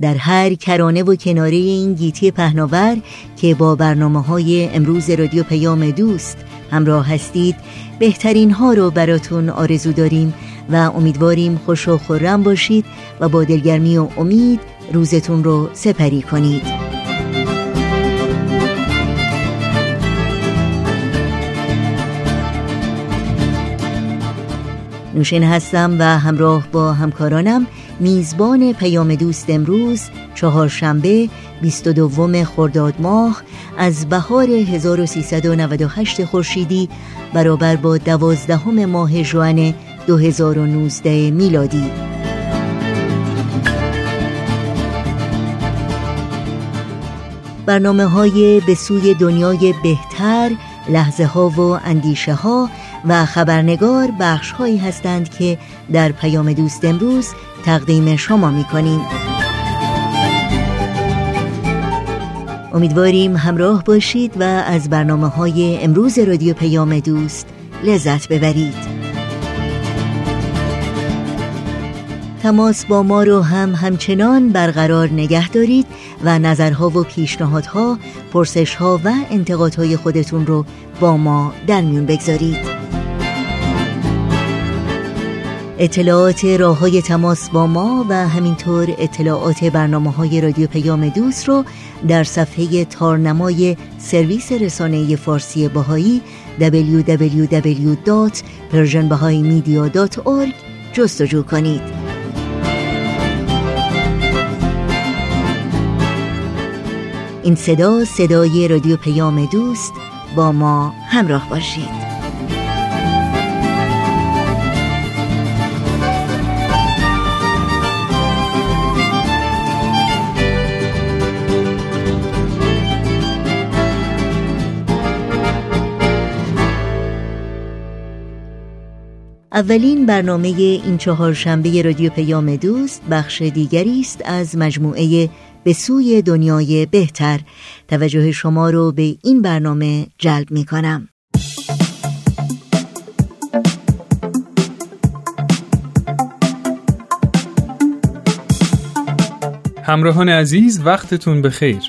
در هر کرانه و کناره این گیتی پهناور که با برنامه های امروز رادیو پیام دوست همراه هستید بهترین ها رو براتون آرزو داریم و امیدواریم خوش و خورم باشید و با دلگرمی و امید روزتون رو سپری کنید. نوشین هستم و همراه با همکارانم میزبان پیام دوست امروز چهارشنبه 22 خرداد ماه از بهار 1398 خورشیدی برابر با دوازدهم ماه جوان 2019 میلادی. برنامه های به سوی دنیای بهتر لحظه ها و اندیشه ها و خبرنگار بخش هایی هستند که در پیام دوست امروز تقدیم شما می کنیم امیدواریم همراه باشید و از برنامه های امروز رادیو پیام دوست لذت ببرید. تماس با ما رو هم همچنان برقرار نگه دارید و نظرها و پیشنهادها، پرسشها و انتقادهای خودتون رو با ما در میون بگذارید. اطلاعات راه های تماس با ما و همینطور اطلاعات برنامه های رادیو پیام دوست رو در صفحه تارنمای سرویس رسانه فارسی باهایی www.persianbahaimedia.org جستجو کنید این صدا صدای رادیو پیام دوست با ما همراه باشید. اولین برنامه این چهارشنبه رادیو پیام دوست بخش دیگری است از مجموعه به سوی دنیای بهتر. توجه شما رو به این برنامه جلب می کنم همراهان عزیز وقتتون بخیر.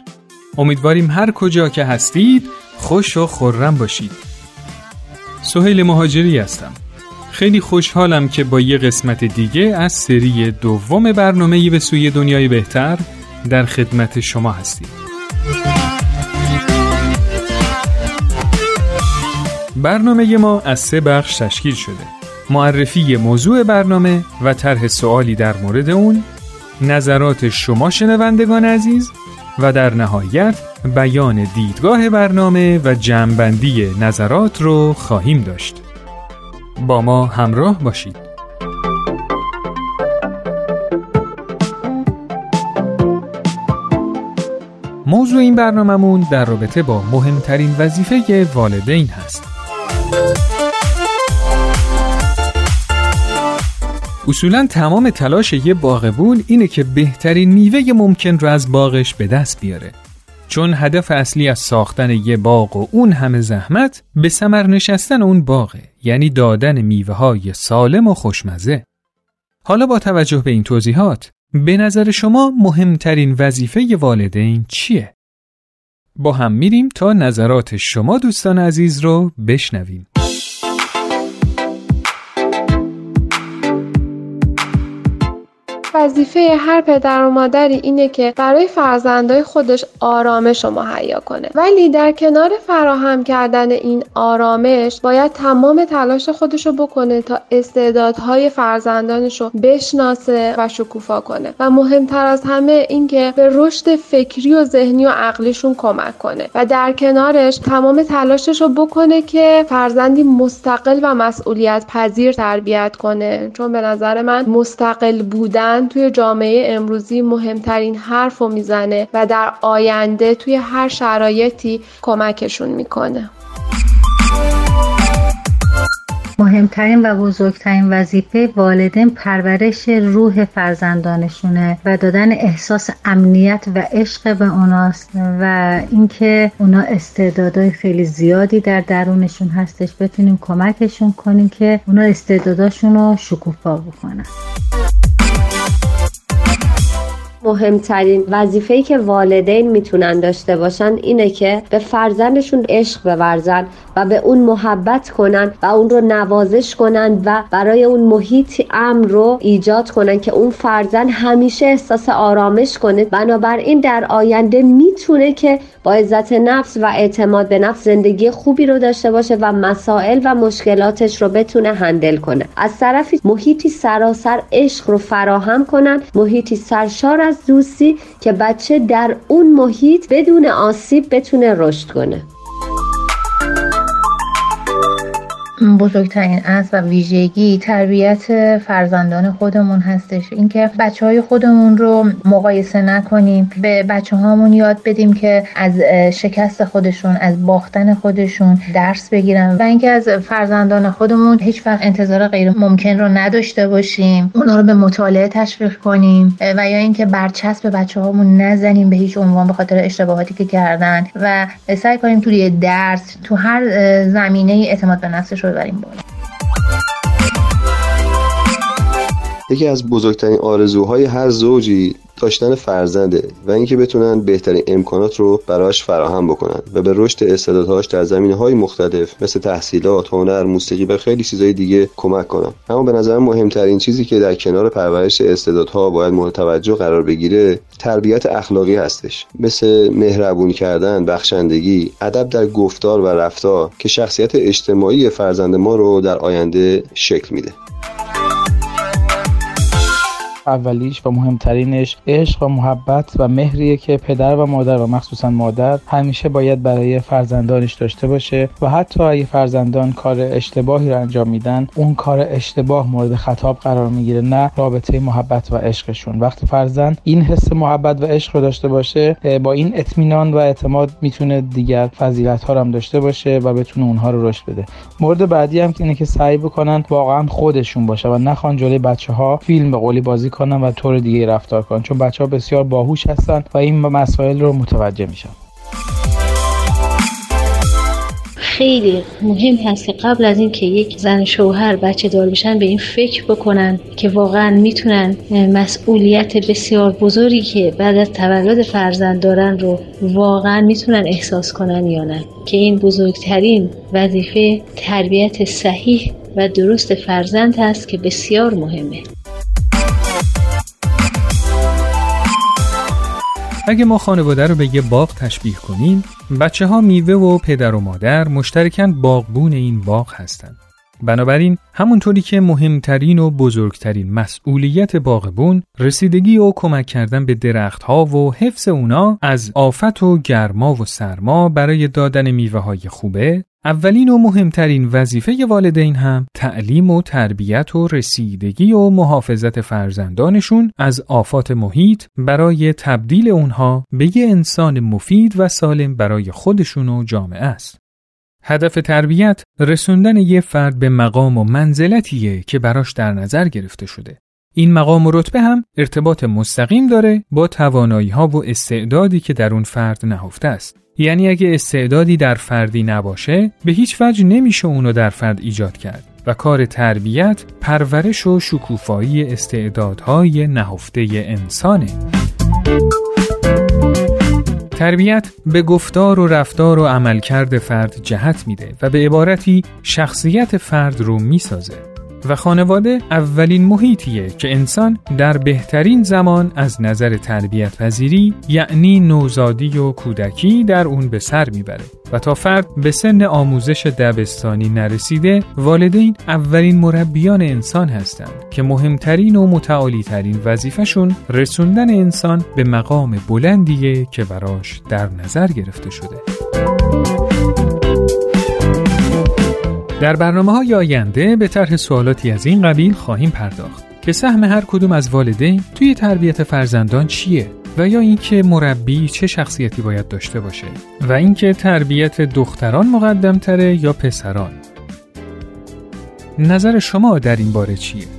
امیدواریم هر کجا که هستید خوش و خورم باشید. سهیل مهاجری هستم. خیلی خوشحالم که با یه قسمت دیگه از سری دوم برنامه به سوی دنیای بهتر در خدمت شما هستیم. برنامه ما از سه بخش تشکیل شده. معرفی موضوع برنامه و طرح سوالی در مورد اون نظرات شما شنوندگان عزیز و در نهایت بیان دیدگاه برنامه و جمعبندی نظرات رو خواهیم داشت. با ما همراه باشید. موضوع این برنامهمون در رابطه با مهمترین وظیفه والدین هست. اصولا تمام تلاش یه باغبون اینه که بهترین میوه ممکن رو از باغش به دست بیاره. چون هدف اصلی از ساختن یه باغ و اون همه زحمت به سمر نشستن اون باغه یعنی دادن میوه های سالم و خوشمزه. حالا با توجه به این توضیحات به نظر شما مهمترین وظیفه والدین چیه؟ با هم میریم تا نظرات شما دوستان عزیز رو بشنویم وظیفه هر پدر و مادری اینه که برای فرزندای خودش آرامش رو مهیا کنه. ولی در کنار فراهم کردن این آرامش باید تمام تلاش خودش رو بکنه تا استعدادهای فرزندانش رو بشناسه و شکوفا کنه. و مهمتر از همه اینکه به رشد فکری و ذهنی و عقلیشون کمک کنه و در کنارش تمام تلاشش رو بکنه که فرزندی مستقل و مسئولیت پذیر تربیت کنه. چون به نظر من مستقل بودن توی جامعه امروزی مهمترین حرف رو می‌زنه و در آینده توی هر شرایطی کمکشون می‌کنه. مهمترین و بزرگترین وظیفه والدین پرورش روح فرزندانشونه و دادن احساس امنیت و عشق به اوناست و اینکه اونا استعدادهای خیلی زیادی در درونشون هستش بتونیم کمکشون کنیم که اونا استعداداشون رو شکوفا بکنن. مهمترین وظیفه‌ای که والدین می‌تونن داشته باشن اینه که به فرزندشون عشق بورزن و به اون محبت کنن و اون رو نوازش کنن و برای اون محیط امن رو ایجاد کنن که اون فرزند همیشه احساس آرامش کنه. بنابراین در آینده می‌تونه که با عزت نفس و اعتماد به نفس زندگی خوبی رو داشته باشه و مسائل و مشکلاتش رو بتونه هندل کنه. از طرفی محیطی سراسر عشق رو فراهم کنن محیطی سرشار از دوستی که بچه در اون محیط بدون آسیب بتونه رشد کنه. بزرگترین از و ویژگی تربیت فرزندان خودمون هستش. اینکه بچه های خودمون رو مقایسه نکنیم به بچه هامون یاد بدیم که از شکست خودشون از باختن خودشون درس بگیرن و اینکه از فرزندان خودمون هیچ وقت انتظار غیر ممکن رو نداشته باشیم. اونا رو به مطالعه تشویق کنیم و یا اینکه برچسب بچه هامون نزنیم به هیچ عنوان به خاطر اشتباهاتی که کردن. و سعی کنیم توی درس تو هر زمینه اعتماد به نفسش ببریم بالا. یکی از بزرگترین آرزوهای هر زوجی داشتن فرزنده و اینکه بتونن بهترین امکانات رو براش فراهم بکنن و به رشد استعدادهاش در زمینه های مختلف مثل تحصیلات، هنر، موسیقی و خیلی چیزهای دیگه کمک کنن. اما به نظر مهمترین چیزی که در کنار پرورش استعدادها باید مورد توجه قرار بگیره تربیت اخلاقی هستش. مثل مهربونی کردن، بخشندگی، ادب در گفتار و رفتار که شخصیت اجتماعی فرزند ما رو در آینده شکل میده. اولیش و مهمترینش عشق و محبت و مهریه که پدر و مادر و مخصوصا مادر همیشه باید برای فرزندانش داشته باشه و حتی اگه فرزندان کار اشتباهی رو انجام میدن اون کار اشتباه مورد خطاب قرار می‌گیره نه رابطه محبت و عشقشون. وقتی فرزند این حس محبت و عشق رو داشته باشه با این اطمینان و اعتماد می‌تونه دیگر فضیلت ها هم داشته باشه و بتونه اونها رو رشد بده. مورد بعدی هم اینه که سعی بکنن واقعا خودشون باشه و نخوان جلوی بچه ها فیلم به قولی بازی کنن و طور دیگه رفتار کنن چون بچه ها بسیار باهوش هستن و این مسائل رو متوجه میشن. خیلی مهم هست که قبل از اینکه یک زن شوهر بچه دار بشن به این فکر بکنن که واقعا می‌تونن مسئولیت بسیار بزرگی که بعد از تولد فرزند دارن رو واقعا می‌تونن احساس کنن یا نه. که این بزرگترین وظیفه تربیت صحیح و درست فرزند هست که بسیار مهمه. اگه ما خانواده رو به یه باغ تشبیه کنیم بچه ها میوه و پدر و مادر مشترکاً باغبون این باغ هستند. بنابراین همونطوری که مهمترین و بزرگترین مسئولیت باغبون رسیدگی و کمک کردن به درختها و حفظ اونا از آفت و گرما و سرما برای دادن میوه های خوبه اولین و مهمترین وظیفه والدین هم تعلیم و تربیت و رسیدگی و محافظت فرزندانشون از آفات محیط برای تبدیل اونها به یه انسان مفید و سالم برای خودشون و جامعه است. هدف تربیت رسوندن یه فرد به مقام و منزلتیه که براش در نظر گرفته شده. این مقام و رتبه هم ارتباط مستقیم داره با توانایی ها و استعدادی که در اون فرد نهفته است. یعنی اگه استعدادی در فردی نباشه به هیچ وجه نمیشه اونو در فرد ایجاد کرد و کار تربیت پرورش و شکوفایی استعدادهای نهفته انسانه تربیت به گفتار و رفتار و عملکرد فرد جهت میده و به عبارتی شخصیت فرد رو می‌سازه. و خانواده اولین محیطیه که انسان در بهترین زمان از نظر تربیت پذیری یعنی نوزادی و کودکی در اون به سر می‌بره. و تا فرد به سن آموزش دبستانی نرسیده والدین اولین مربیان انسان هستند که مهمترین و متعالی ترین وظیفشون رسوندن انسان به مقام بلندیه که براش در نظر گرفته شده. در برنامه های آینده به طرح سوالاتی از این قبیل خواهیم پرداخت که سهم هر کدوم از والدین توی تربیت فرزندان چیه و یا اینکه مربی چه شخصیتی باید داشته باشه و اینکه تربیت دختران مقدمتره یا پسران نظر شما در این باره چیه؟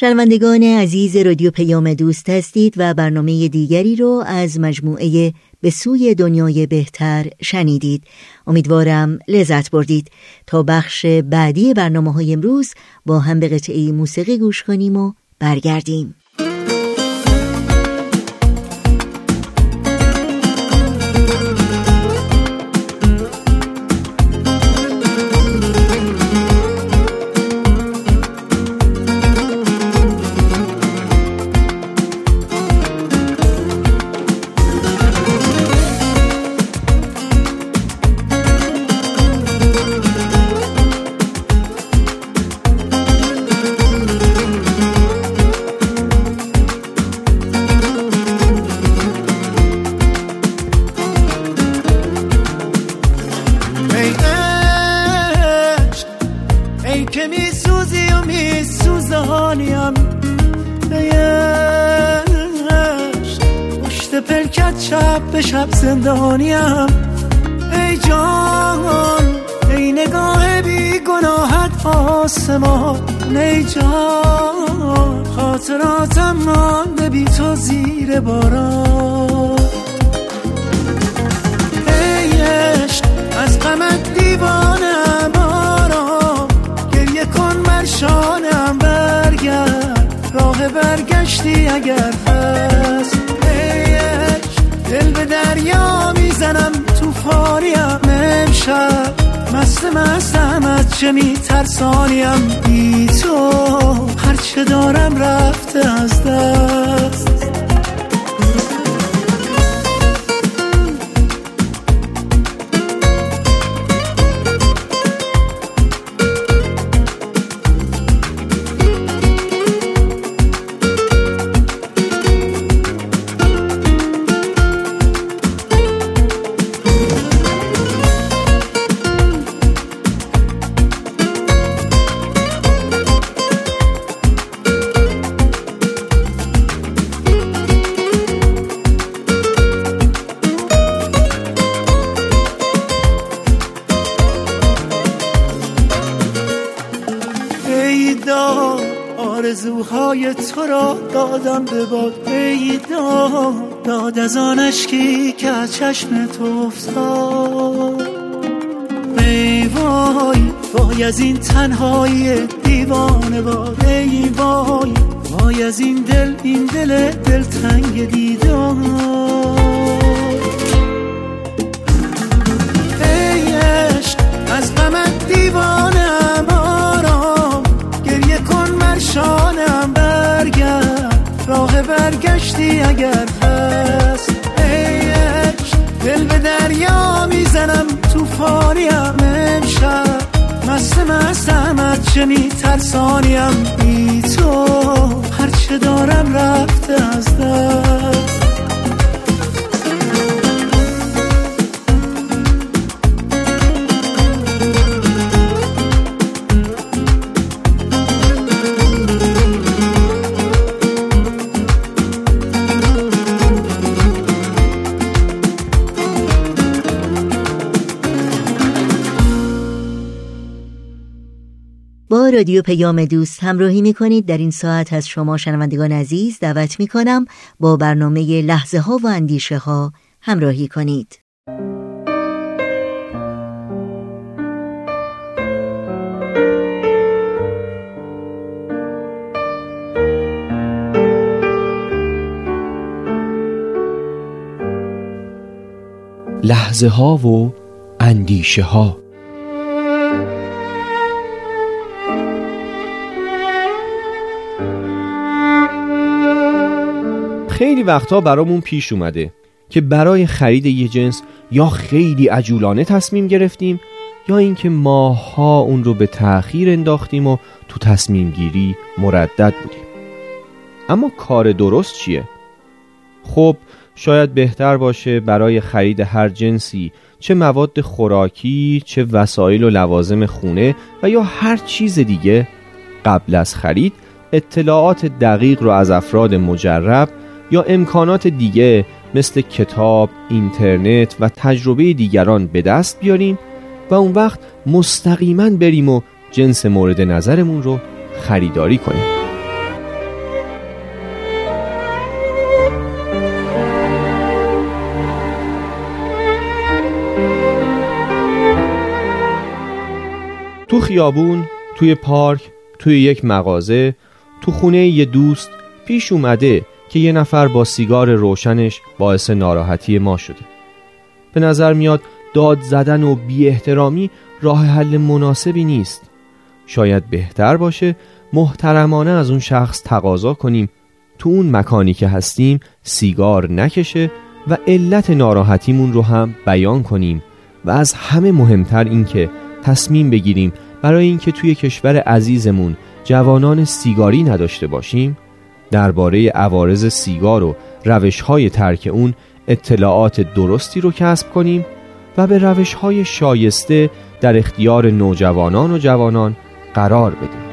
شنوندگان عزیز رادیو پیام دوست هستید و برنامه دیگری رو از مجموعه به سوی دنیای بهتر شنیدید. امیدوارم لذت بردید. تا بخش بعدی برنامه های امروز با هم به قطعه موسیقی گوش کنیم و برگردیم. غمت دیوانم آرام گریه کن بر شانم برگرد. راه برگشتی اگر هست. دل به دریا می‌زنم توفانیم امشب. مست مستم از چه میترسانیم؟ بی تو. هرچه دارم رفته از دست. دادم به باد ای داد داد از آن اشکی که از چشم تو افتاد. ای وای وای از این تنهایی دیوانه باد ای وای وای از این دل این دل دل تنگ دیدار. ای عشق از غمت دیوانه اگر هست ای دل به دریا می‌زنم توفانیم امشب. مست مستم از چه میترسانیم بی تو. هرچه دارم رفته از دست. رادیو پیام دوست همراهی می کنید در این ساعت از شما شنوندگان عزیز دعوت می کنم با برنامه لحظه ها و اندیشه ها همراهی کنید. لحظه ها و اندیشه ها خیلی وقتها برامون پیش اومده که برای خرید یه جنس یا خیلی عجولانه تصمیم گرفتیم یا اینکه ماها اون رو به تأخیر انداختیم و تو تصمیم گیری مردد بودیم اما کار درست چیه؟ خب شاید بهتر باشه برای خرید هر جنسی چه مواد خوراکی چه وسایل و لوازم خونه و یا هر چیز دیگه قبل از خرید اطلاعات دقیق رو از افراد مجرب یا امکانات دیگه مثل کتاب، اینترنت و تجربه دیگران به دست بیاریم و اون وقت مستقیما بریم و جنس مورد نظرمون رو خریداری کنیم. تو خیابون، توی پارک، توی یک مغازه، تو خونه یه دوست پیش اومده که یه نفر با سیگار روشنش باعث ناراحتی ما شده. به نظر میاد داد زدن و بی احترامی راه حل مناسبی نیست. شاید بهتر باشه محترمانه از اون شخص تقاضا کنیم. تو اون مکانی که هستیم سیگار نکشه و علت ناراحتیمون رو هم بیان کنیم و از همه مهمتر اینکه تصمیم بگیریم برای اینکه توی کشور عزیزمون جوانان سیگاری نداشته باشیم درباره عوارض سیگار و روش های ترک اون اطلاعات درستی رو کسب کنیم و به روش های شایسته در اختیار نوجوانان و جوانان قرار بدیم.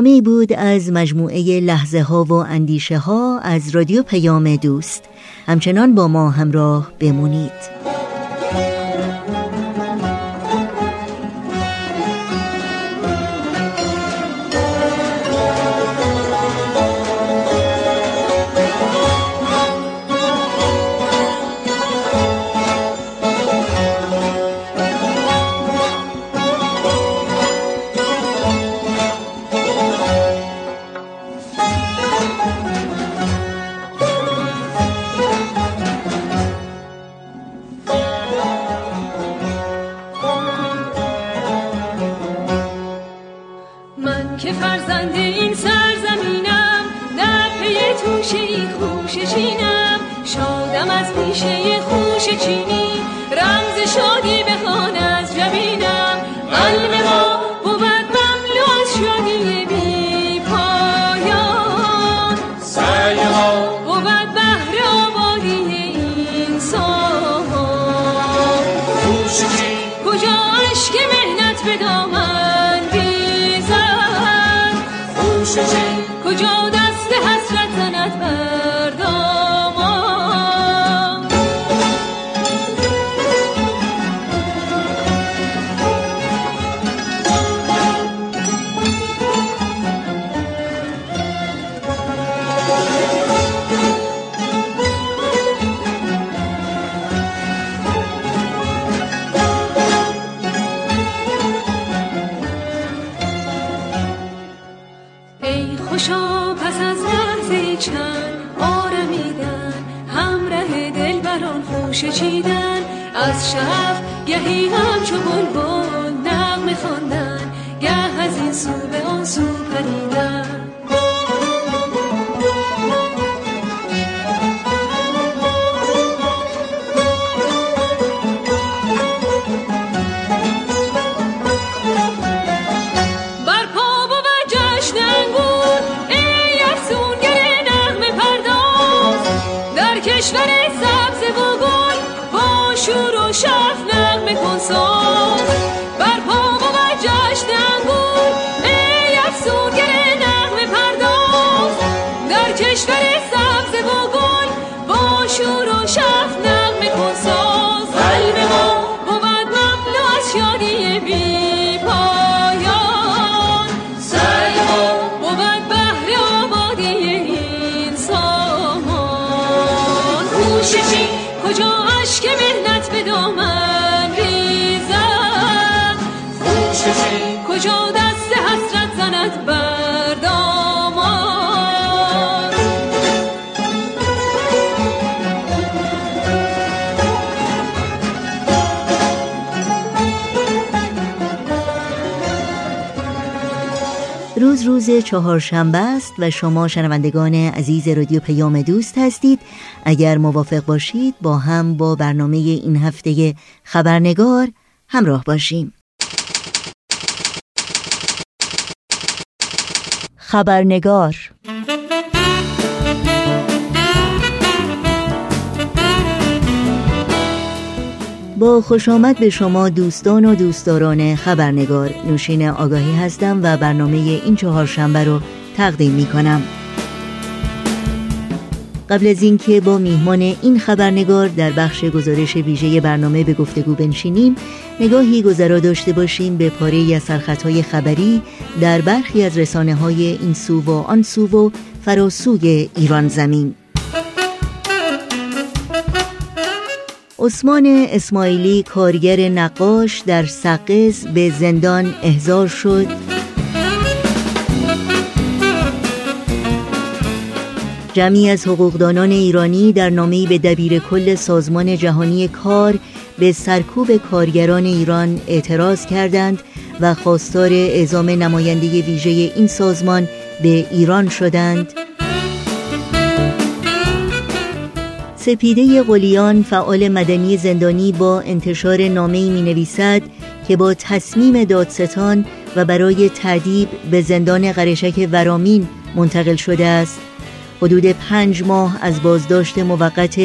برنامه بود از مجموعه لحظه ها و اندیشه ها از رادیو پیام دوست. همچنان با ما همراه بمونید. کشور سبز روز روز چهارشنبه است و شما شنوندگان عزیز رادیو پیام دوست هستید. اگر موافق باشید با هم با برنامه این هفته خبرنگار همراه باشیم. خبرنگار با خوش آمد به شما دوستان و دوستداران خبرنگار. نوشین آگاهی هستم و برنامه این چهار شنبه رو تقدیم می کنم قبل از اینکه با میهمان این خبرنگار در بخش گزارش ویژه برنامه به گفتگو بنشینیم نگاهی گذرا داشته باشیم به پاره از سرخطهای خبری در برخی از رسانه های این سو و آن سو و فراسوی ایران زمین. عثمان اسماعیلی کارگر نقاش در سقز به زندان احضار شد. جمعی از حقوقدانان ایرانی در نامه‌ای به دبیر کل سازمان جهانی کار به سرکوب کارگران ایران اعتراض کردند و خواستار اعزام نماینده ویژه این سازمان به ایران شدند. سپیده قلیان فعال مدنی زندانی با انتشار نامه‌ای می نویسد که با تصمیم دادستان و برای تعدیب به زندان قرشک ورامین منتقل شده است. حدود پنج ماه از بازداشت موقت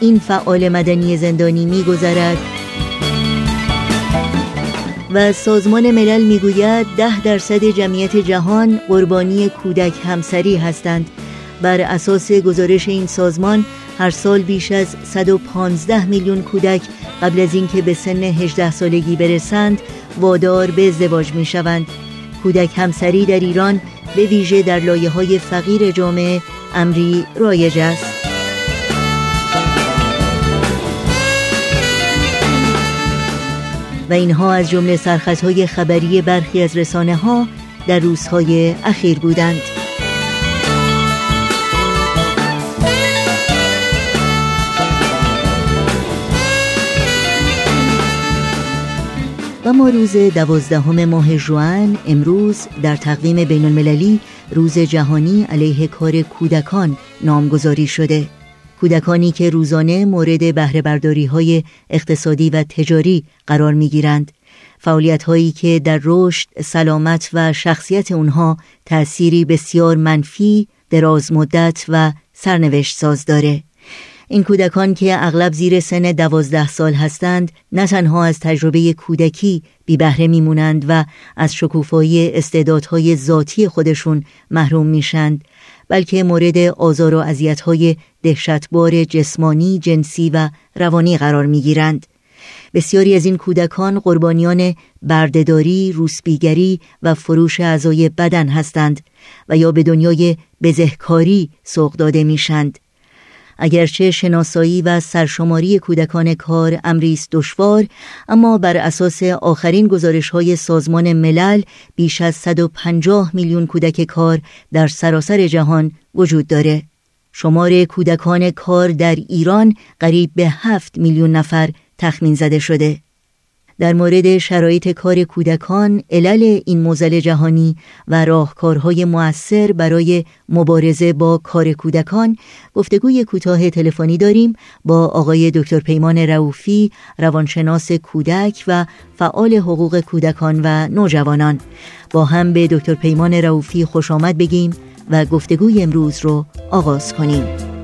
این فعال مدنی زندانی می گذرد و سازمان ملل می‌گوید ده درصد جمعیت جهان قربانی کودک همسری هستند. بر اساس گزارش این سازمان هر سال بیش از 115 میلیون کودک قبل از اینکه به سن 18 سالگی برسند وادار به ازدواج می شوند. کودک همسری در ایران به ویژه در لایه های فقیر جامعه امری رایج است. و اینها از جمله سرخطهای خبری برخی از رسانه ها در روزهای اخیر بودند. و ما روز دوازدهم ماه جوان امروز در تقویم بین المللی روز جهانی علیه کار کودکان نامگذاری شده. کودکانی که روزانه مورد بهره برداری های اقتصادی و تجاری قرار می گیرند فعالیت هایی که در رشد، سلامت و شخصیت اونها تأثیری بسیار منفی، دراز مدت و سرنوشت ساز داره. این کودکان که اغلب زیر سن دوازده سال هستند نه تنها از تجربه کودکی بی بهره میمونند و از شکوفایی استعدادهای ذاتی خودشون محروم میشند بلکه مورد آزار و اذیت‌های دهشتبار جسمانی، جنسی و روانی قرار می‌گیرند. بسیاری از این کودکان قربانیان بردهداری، روسبیگری و فروش اعضای بدن هستند و یا به دنیای بزهکاری سوق داده میشند. اگرچه شناسایی و سرشماری کودکان کار امری است دشوار اما بر اساس آخرین گزارش های سازمان ملل بیش از 150 میلیون کودک کار در سراسر جهان وجود داره. شمار کودکان کار در ایران قریب به 7 میلیون نفر تخمین زده شده. در مورد شرایط کار کودکان، علل این موزل جهانی و راهکارهای مؤثر برای مبارزه با کار کودکان گفتگوی کوتاه تلفنی داریم با آقای دکتر پیمان رؤوفی روانشناس کودک و فعال حقوق کودکان و نوجوانان. با هم به دکتر پیمان رؤوفی خوش آمد بگیم و گفتگوی امروز رو آغاز کنیم.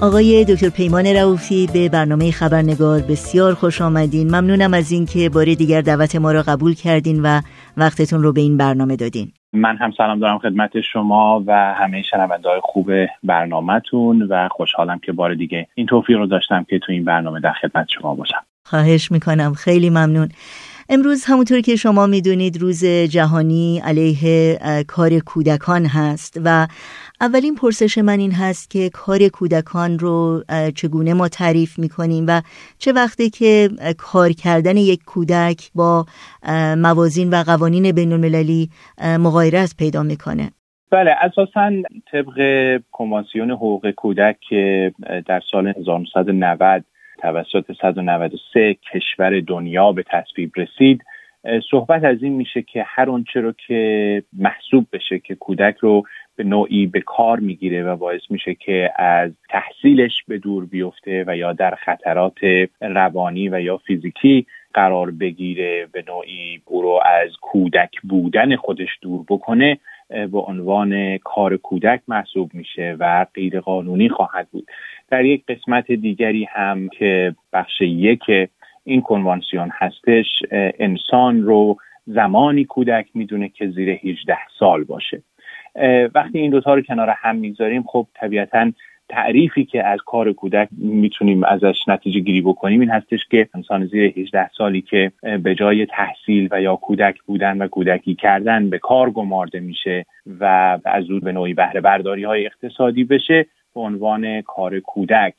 آقای دکتر پیمان رؤوفی به برنامه خبرنگار بسیار خوش آمدین. ممنونم از اینکه بار دیگر دعوت ما را قبول کردین و وقتتون رو به این برنامه دادین. من هم سلام دارم خدمت شما و همه شنونده های خوب برنامهتون و خوشحالم که بار دیگه این توفیق رو داشتم که تو این برنامه در خدمت شما باشم. خواهش می‌کنم. خیلی ممنون. امروز همونطور که شما می‌دونید روز جهانی علیه کار کودکان هست و اولین پرسش من این هست که کار کودکان رو چگونه ما تعریف می‌کنیم و چه وقتی که کار کردن یک کودک با موازین و قوانین بین المللی مغایرت پیدا می‌کنه؟ بله اساسا طبق کنوانسیون حقوق کودک که در سال 1990 توسط 193 کشور دنیا به تصویب رسید صحبت از این میشه که هر آنچه رو که محسوب بشه که کودک رو به نوعی به کار می‌گیره و باعث میشه که از تحصیلش به دور بیفته و یا در خطرات روانی و یا فیزیکی قرار بگیره به نوعی او رو از کودک بودن خودش دور بکنه به عنوان کار کودک محسوب میشه و غیر قانونی خواهد بود. در یک قسمت دیگری هم که بخش یک این کنوانسیون هستش انسان رو زمانی کودک می‌دونه که زیر 18 سال باشه. وقتی این دوتا رو کنار هم می‌گذاریم خب طبیعتا تعریفی که از کار کودک می‌تونیم ازش نتیجه گیری بکنیم این هستش که انسان زیر 18 سالی که به جای تحصیل و یا کودک بودن و کودکی کردن به کار گمارده میشه و از او به نوعی بهره برداری های اقتصادی بشه به عنوان کار کودک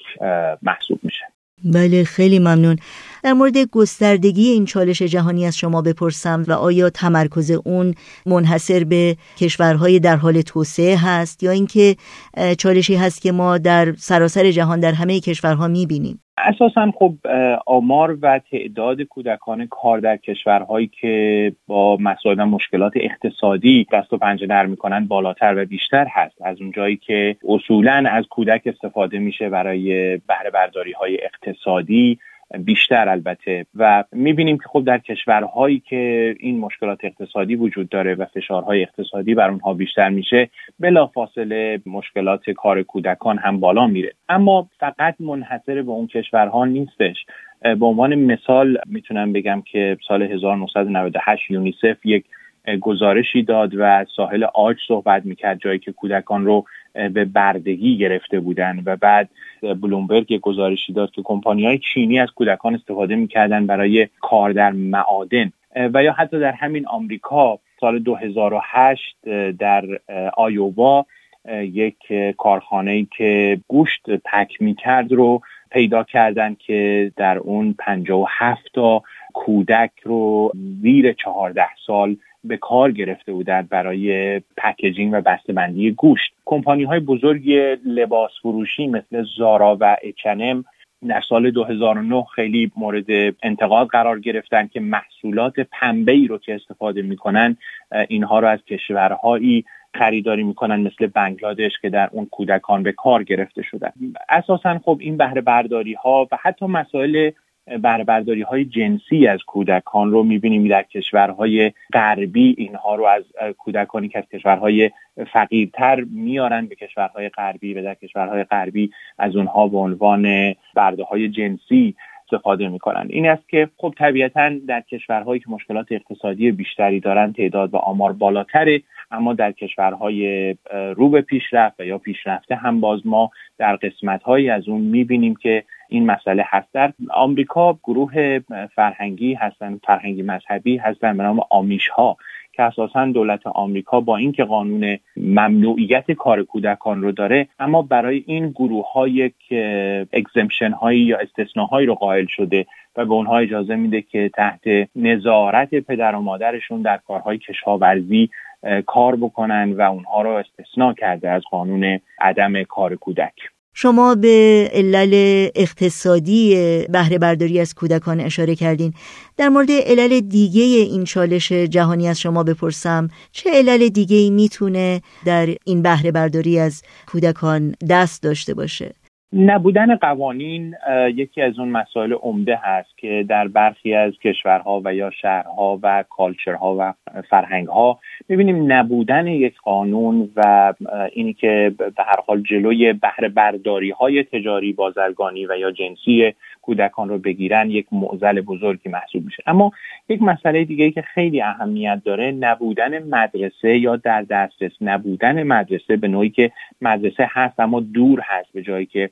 محسوب میشه. بله خیلی ممنون. در مورد گستردگی این چالش جهانی از شما بپرسم و آیا تمرکز اون منحصر به کشورهای در حال توسعه هست یا اینکه چالشی هست که ما در سراسر جهان در همه کشورها می‌بینیم؟ اساسا خب آمار و تعداد کودکان کار در کشورهایی که با مسائل مشکلات اقتصادی دست و پنجه نرم می‌کنن بالاتر و بیشتر هست. از اونجایی که اصولا از کودک استفاده میشه برای بهره برداری های اقتصادی. بیشتر البته. و می‌بینیم که خب در کشورهایی که این مشکلات اقتصادی وجود داره و فشارهای اقتصادی بر اونها بیشتر میشه بلافاصله مشکلات کار کودکان هم بالا میره. اما فقط منحصر به اون کشورها نیستش. به عنوان مثال می‌تونم بگم که سال 1998 یونیسف یک گزارشی داد و ساحل آج صحبت می‌کرد جایی که کودکان رو به بردگی گرفته بودن و بعد بلومبرگ گزارشی داد که کمپانی های چینی از کودکان استفاده می‌کردن برای کار در معادن. و یا حتی در همین آمریکا سال 2008 در آیووا یک کارخانه که گوشت پک می‌کرد رو پیدا کردن که در اون 57 تا کودک رو زیر 14 سال به کار گرفته بودند برای پکیجینگ و بسته‌بندی گوشت. کمپانی های بزرگ لباس فروشی مثل زارا و اچنم در سال 2009 خیلی مورد انتقاد قرار گرفتن که محصولات پنبه ای رو که استفاده می‌کنن اینها رو از کشورهایی خریداری می‌کنن مثل بنگلادش که در اون کودکان به کار گرفته شدن. اساسا خب این بهره برداری ها و حتی مسائل بهرهبرداری های جنسی از کودکان رو می‌بینیم در کشورهای غربی. اینها رو از کودکانی که از کشورهای فقیرتر میارن به کشورهای غربی و در کشورهای غربی از اونها به عنوان برده های جنسی استفاده می‌کنن این است که خب طبیعتا در کشورهایی که مشکلات اقتصادی بیشتری دارن تعداد و آمار بالاتره اما در کشورهای رو به پیشرفت و یا پیشرفته هم باز ما در قسمتهایی از اون می‌بینیم که این مسئله هست در آمریکا گروه فرهنگی هستن فرهنگی مذهبی هستن به نام آمیش ها که اساسا دولت آمریکا با اینکه قانون ممنوعیت کار کودکان رو داره اما برای این گروه ها یک اگزمشن هایی یا استثناهایی رو قائل شده و به اونها اجازه میده که تحت نظارت پدر و مادرشون در کارهای کشاورزی کار بکنن و اونها رو استثنا کرده از قانون عدم کار کودک. شما به علل اقتصادی بهره برداری از کودکان اشاره کردین. در مورد علل دیگه این چالش جهانی از شما بپرسم چه علل دیگه می‌تونه در این بهره برداری از کودکان دست داشته باشه؟ نبودن قوانین یکی از اون مسائل عمده هست که در برخی از کشورها و یا شهرها و کالچرها و فرهنگها می‌بینیم نبودن یک قانون و اینی که به هر حال جلوی بهره برداری های تجاری بازرگانی و یا جنسی کودکان رو بگیرن یک معضل بزرگی محسوب میشه. اما یک مسئله دیگه که خیلی اهمیت داره نبودن مدرسه یا در دسترس نبودن مدرسه به نوعی که مدرسه هست اما دور هست به جایی که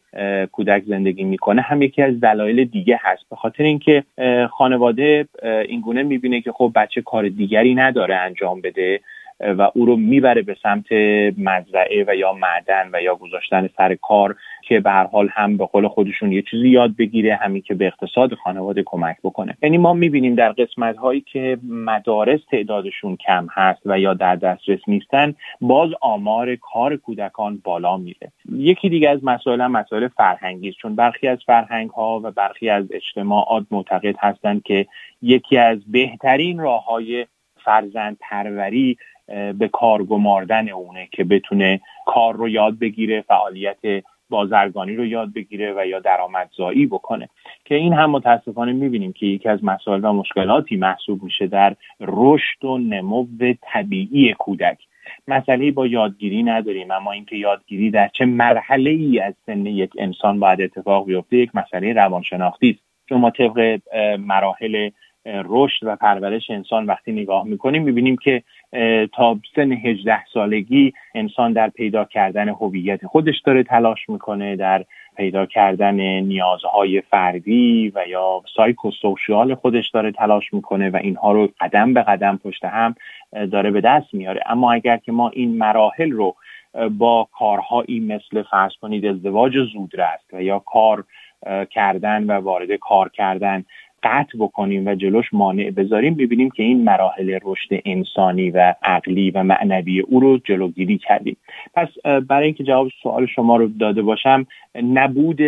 کودک زندگی می‌کنه هم یکی از دلایل دیگه هست. به خاطر اینکه خانواده اینگونه می‌بینه که خب بچه کار دیگری نداره انجام بده. و او رو می‌بره به سمت مزرعه و یا معدن و یا گذاشتن سر کار که به هر حال هم به قول خودشون یه چیزی یاد بگیره همین که به اقتصاد خانواده کمک بکنه. یعنی ما می‌بینیم در قسمت هایی که مدارس تعدادشون کم هست و یا در دسترس نیستن باز آمار کار کودکان بالا میره. یکی دیگه از مسائل هم مسائل فرهنگی است. چون برخی از فرهنگ ها و برخی از اجتماعات معتقد هستند که یکی از بهترین راه های فرزند پروری به کار گماردن اونه که بتونه کار رو یاد بگیره فعالیت بازرگانی رو یاد بگیره و یا درآمدزایی بکنه. که این هم متاسفانه می‌بینیم که یکی از مسائل و مشکلاتی محسوب میشه در رشد و نمو طبیعی کودک. مسئله با یادگیری نداریم اما اینکه یادگیری در چه مرحله ای از سن یک انسان باید اتفاق بیفته یک مسئله روانشناختی است. چون ما طبق مراحل رشد و پرورش انسان وقتی نگاه می‌کنیم می‌بینیم که تا سن 18 سالگی انسان در پیدا کردن هویت خودش داره تلاش می‌کنه در پیدا کردن نیازهای فردی و یا سایکوسوشیال خودش داره تلاش می‌کنه و اینها رو قدم به قدم پشت هم داره به دست میاره. اما اگر که ما این مراحل رو با کارهایی مثل فرض کنید ازدواج زودرس و یا کار کردن و وارد کار کردن قطع بکنیم و جلوش مانع بذاریم ببینیم که این مراحل رشد انسانی و عقلی و معنوی او رو جلوگیری کردیم. پس برای اینکه جواب سوال شما رو داده باشم نبود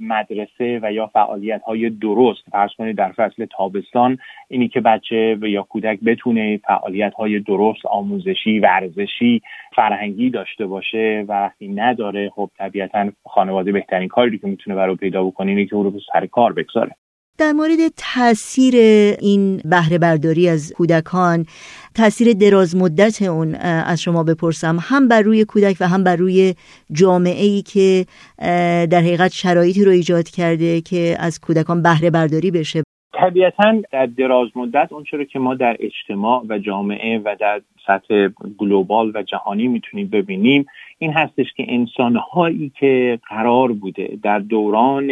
مدرسه و یا فعالیت های درست فرض کنید در فصل تابستان اینی که بچه و یا کودک بتونه فعالیت های درست آموزشی ورزشی فرهنگی داشته باشه و وقتی نداره خب طبیعتا خانواده بهترین کاری که می‌تونه برای پیدا بکنه اینه که او رو سر کار بگذاره. در مورد تاثیر این بهره برداری از کودکان تاثیر دراز مدت اون از شما بپرسم. هم بر روی کودک و هم بر روی جامعه ای که در حقیقت شرایطی رو ایجاد کرده که از کودکان بهره برداری بشه. طبیعتا در دراز مدت اون که ما در اجتماع و جامعه و در سطح گلوبال و جهانی می‌تونیم ببینیم این هستش که انسانهایی که قرار بوده در دوران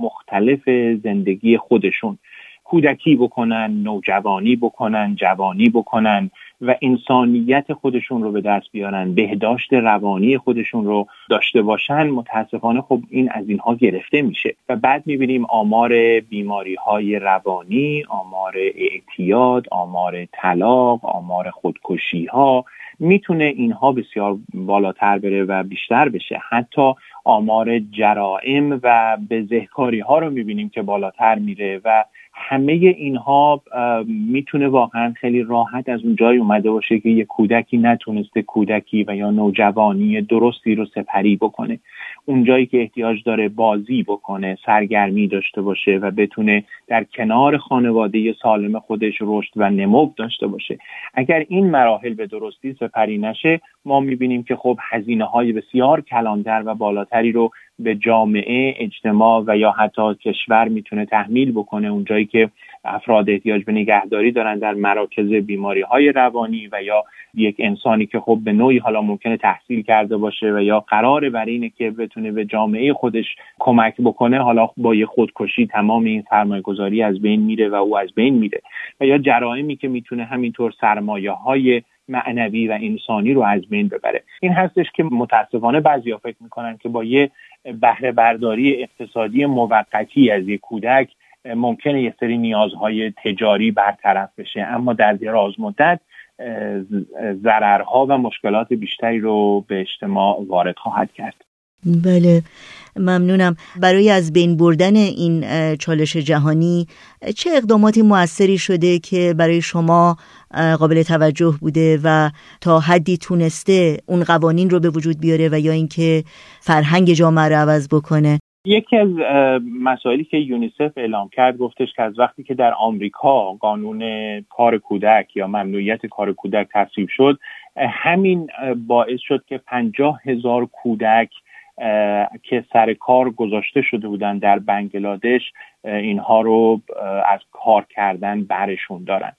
مختلف زندگی خودشون کودکی بکنن نوجوانی بکنن جوانی بکنن و انسانیت خودشون رو به دست بیارن بهداشت روانی خودشون رو داشته باشن متاسفانه خب این از اینها گرفته میشه. و بعد می‌بینیم آمار بیماری های روانی آمار اعتیاد آمار طلاق آمار خودکشی ها می‌تونه اینها بسیار بالاتر بره و بیشتر بشه. حتی آمار جرائم و بزهکاری ها رو می‌بینیم که بالاتر میره و همه اینها می‌تونه واقعا خیلی راحت از اون جای اومده باشه که یه کودکی نتونسته کودکی و یا نوجوانی درستی رو سپری بکنه. اون جایی که احتیاج داره بازی بکنه سرگرمی داشته باشه و بتونه در کنار خانواده سالم خودش رشد و نمو داشته باشه. اگر این مراحل به درستی سپری نشه ما می‌بینیم که خب هزینه های بسیار کلانتر و بالاتری رو به جامعه اجتماع و یا حتی کشور می‌تونه تحمیل بکنه اونجایی که افراد احتیاج به نگهداری دارن در مراکز بیماری های روانی و یا یک انسانی که خب به نوعی حالا ممکنه تحصیل کرده باشه و یا قرار بر اینه که بتونه به جامعه خودش کمک بکنه حالا با یه خودکشی تمام این سرمایه گذاری از بین میره و او از بین میره. و یا جرائمی که می‌تونه همینطور سرمایه های معنوی و انسانی رو از بین ببره. این هستش که متاسفانه بعضیا فکر می‌کنن که با یه بهره برداری اقتصادی موقتی از یک کودک ممکنه یه سری نیازهای تجاری برطرف بشه. اما در دراز مدت ضررها و مشکلات بیشتری رو به اجتماع وارد خواهد کرد. بله ممنونم. برای از بین بردن این چالش جهانی چه اقداماتی موثری شده که برای شما قابل توجه بوده و تا حدی تونسته اون قوانین رو به وجود بیاره و یا اینکه فرهنگ جامعه رو عوض بکنه؟ یکی از مسائلی که یونیسف اعلام کرد گفتش که از وقتی که در آمریکا قانون کار کودک یا ممنوعیت کار کودک تصویب شد همین باعث شد که پنجاه هزار کودک که سر کار گذاشته شده بودن در بنگلادش اینها رو از کار کردن برشون دارن.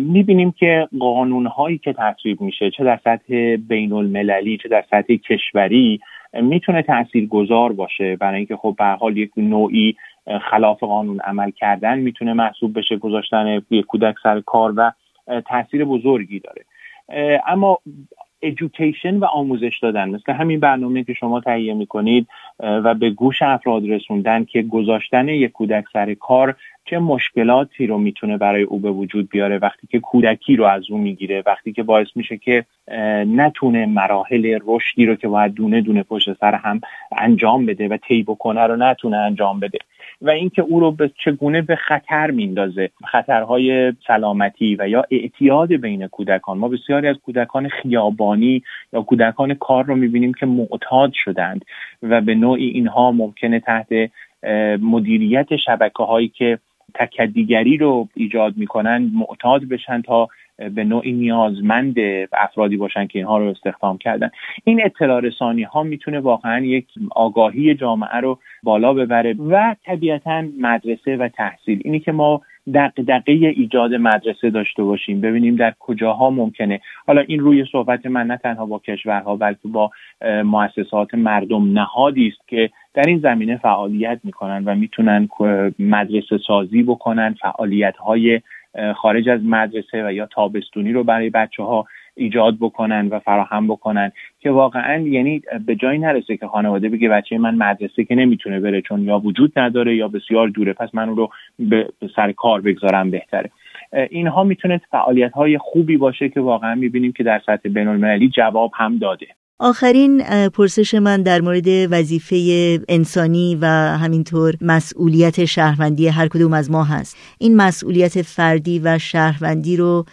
می‌بینیم که قانون هایی که تصویب میشه چه در سطح بین المللی چه در سطح کشوری می‌تونه تأثیر گذار باشه. برای اینکه خب به حال یک نوعی خلاف قانون عمل کردن می‌تونه محسوب بشه گذاشتن یک کودک سر کار و تاثیر بزرگی داره. اما ایژوکیشن و آموزش دادن. مثل همین برنامه که شما تهیه می‌کنید و به گوش افراد رسوندن که گذاشتن یک کودک سر کار چه مشکلاتی رو می‌تونه برای او به وجود بیاره. وقتی که کودکی رو از او می‌گیره وقتی که باعث میشه که نتونه مراحل رشدی رو که باید دونه دونه پشت سر هم انجام بده و طی بکنه رو نتونه انجام بده. و اینکه او رو به چگونه به خطر میندازه خطرهای سلامتی و یا اعتیاد بین کودکان. ما بسیاری از کودکان خیابانی یا کودکان کار رو می‌بینیم که معتاد شدند و به نوعی اینها ممکنه تحت مدیریت شبکه هایی که تکدیگری رو ایجاد می‌کنن معتاد بشن تا به نوعی نیازمند افرادی باشن که اینها رو استخدام کردن. این اطلاع رسانی ها می‌تونه واقعا یک آگاهی جامعه رو بالا ببره و طبیعتا مدرسه و تحصیل. اینی که ما دقیقه ایجاد مدرسه داشته باشیم ببینیم در کجاها ممکنه. حالا این روی صحبت من نه تنها با کشورها بلکه با مؤسسات مردم نهادی است که در این زمینه فعالیت می‌کنن و می‌تونن مدرسه سازی بکنن فعالیت های خارج از مدرسه و یا تابستونی رو برای بچه ها ایجاد بکنن و فراهم بکنن که واقعا یعنی به جایی نرسه که خانواده بگه بچه من مدرسه که نمی‌تونه بره چون یا وجود نداره یا بسیار دوره پس من رو به سر کار بگذارم بهتره. اینها می‌تونه فعالیت های خوبی باشه که واقعا می‌بینیم که در سطح بین المللی جواب هم داده. آخرین پرسش من در مورد وظیفه انسانی و همینطور مسئولیت شهروندی هر کدوم از ما هست این مسئولیت فردی و شهروندی رو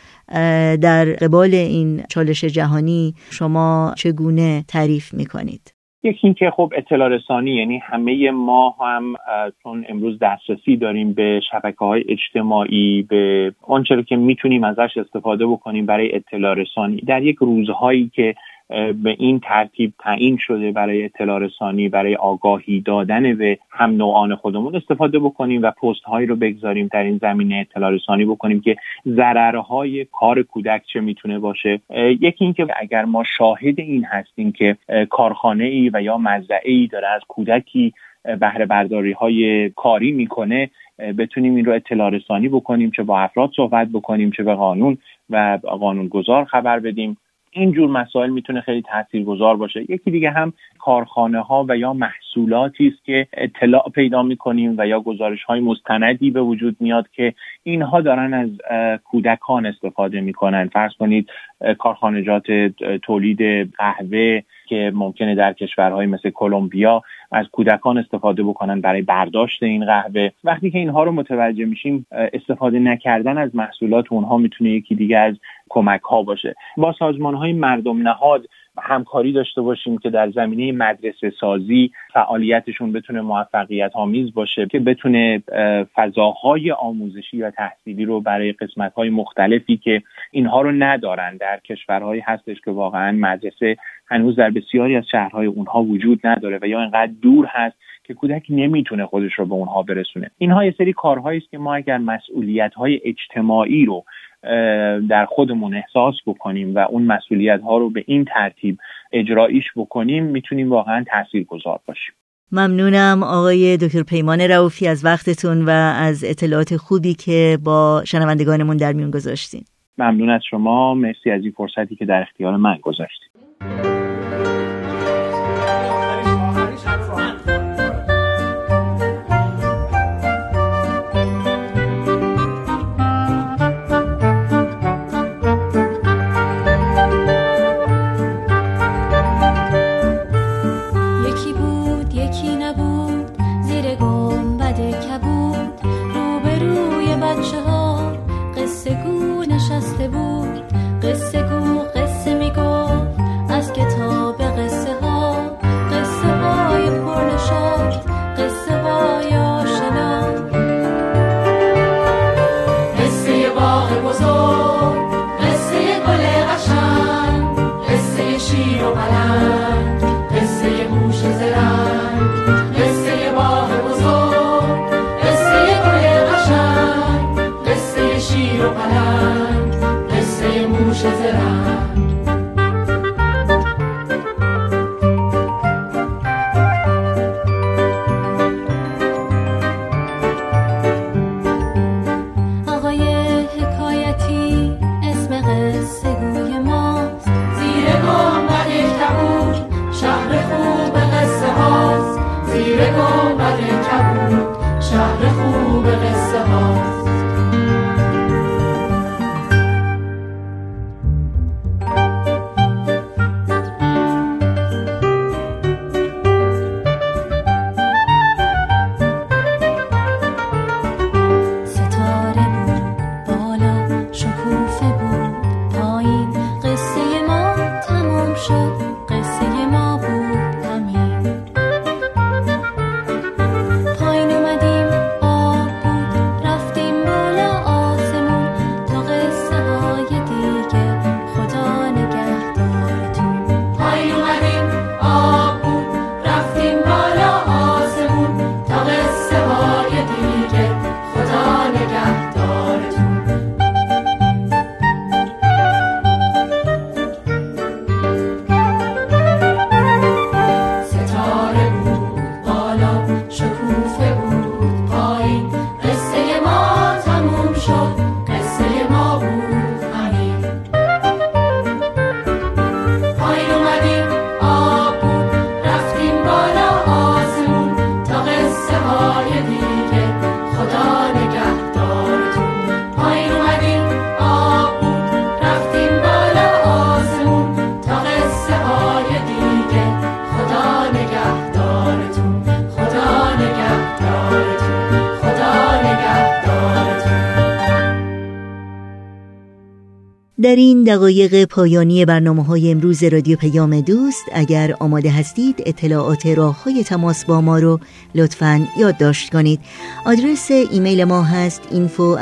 در قبال این چالش جهانی شما چگونه تعریف می‌کنید؟ یکی اینکه خب اطلاع رسانی یعنی همه ما هم چون امروز دسترسی داریم به شبکه های اجتماعی به آنچه که می‌تونیم ازش استفاده بکنیم برای اطلاع رسانی در یک روزهایی که به این ترتیب تعیین شده برای اطلاع رسانی برای آگاهی دادن به هم نوعان خودمون استفاده بکنیم و پست هایی رو بگذاریم در این زمینه اطلاع رسانی بکنیم که ضررهای کار کودک چه می‌تونه باشه. یکی اینکه اگر ما شاهد این هستیم که کارخانه ای و یا مزرعه ای داره از کودکی بهره برداری های کاری می‌کنه بتونیم این رو اطلاع رسانی بکنیم چه با افراد صحبت بکنیم چه به قانون و قانونگذار خبر بدیم. این جور مسائل می‌تونه خیلی تاثیرگذار باشه. یکی دیگه هم کارخانه ها و یا محصولاتی است که اطلاع پیدا می‌کنیم و یا گزارش های مستندی به وجود میاد که اینها دارن از کودکان استفاده می‌کنن. فرض کنید کارخانجات تولید قهوه که ممکنه در کشورهای مثل کلمبیا از کودکان استفاده بکنن برای برداشت این قهوه. وقتی که اینها رو متوجه میشیم استفاده نکردن از محصولات اونها می‌تونه یکی دیگه از کمک ها باشه. با سازمان های مردم نهاد همکاری داشته باشیم که در زمینه مدرسه سازی فعالیتشون بتونه موفقیت آمیز باشه که بتونه فضاهای آموزشی و تحصیلی رو برای قسمت های مختلفی که اینها رو ندارن در کشورهایی هستش که واقعا مدرسه هنوز در بسیاری از شهرهای اونها وجود نداره و یا اینقدر دور هست که کودک نمی‌تونه خودش رو به اونها برسونه. اینها یه سری کارهایی است که ما اگر مسئولیت های اجتماعی رو در خودمون احساس بکنیم و اون مسئولیت ها رو به این ترتیب اجراییش بکنیم می‌تونیم واقعا تأثیر گذار باشیم. ممنونم آقای دکتر پیمان رعوفی از وقتتون و از اطلاعات خوبی که با شنوندگانمون در میون گذاشتین. ممنون از شما. مرسی از این فرصتی که در اختیار من گذاشتید. در این دقایق پایانی برنامه های امروز رادیو پیام دوست. اگر آماده هستید اطلاعات راه های تماس با ما رو لطفا یادداشت کنید. آدرس ایمیل ما هست info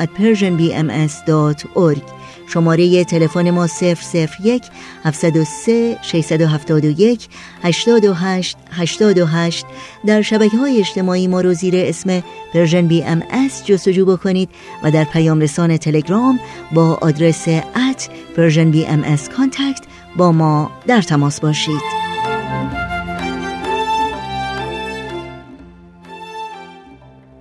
شماره تلفن ما 001 703 671 828 828 در شبکه های اجتماعی ما رو زیر اسم Persian BMS جستجو بکنید و در پیام رسان تلگرام با آدرس at Persian BMS contact با ما در تماس باشید.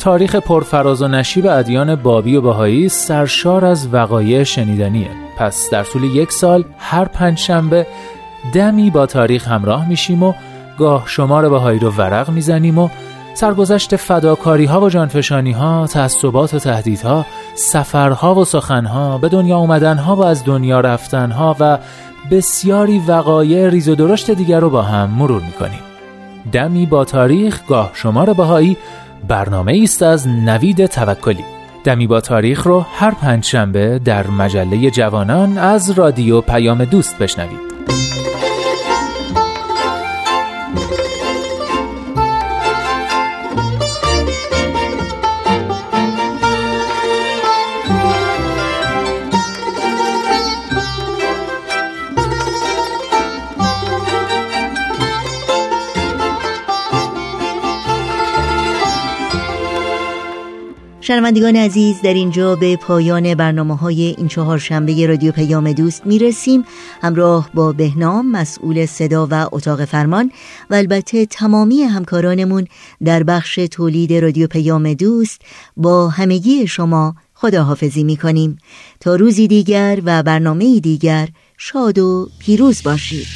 تاریخ پرفراز و نشیب ادیان بابی و بهایی سرشار از وقایع شنیدنیه. پس در طول یک سال هر پنج شنبه دمی با تاریخ همراه میشیم و گاه شمار بهایی رو ورق می‌زنیم و سرگذشت فداکاری ها و جانفشانی ها تعصبات و تهدیدها سفرها و سخنها به دنیا اومدن ها و از دنیا رفتن ها و بسیاری وقایع ریز و درشت دیگر رو با هم مرور می‌کنیم. دمی با تاریخ گاه شمار بهایی برنامه است از نوید توکلی. دمی با تاریخ رو هر پنج شنبه در مجله جوانان از رادیو پیام دوست بشنوید. شنوندگان عزیز در اینجا به پایان برنامه های این چهار شنبه رادیو پیام دوست می رسیم همراه با بهنام مسئول صدا و اتاق فرمان و البته تمامی همکارانمون در بخش تولید رادیو پیام دوست با همگی شما خداحافظی می کنیم تا روزی دیگر و برنامه دیگر شاد و پیروز باشید.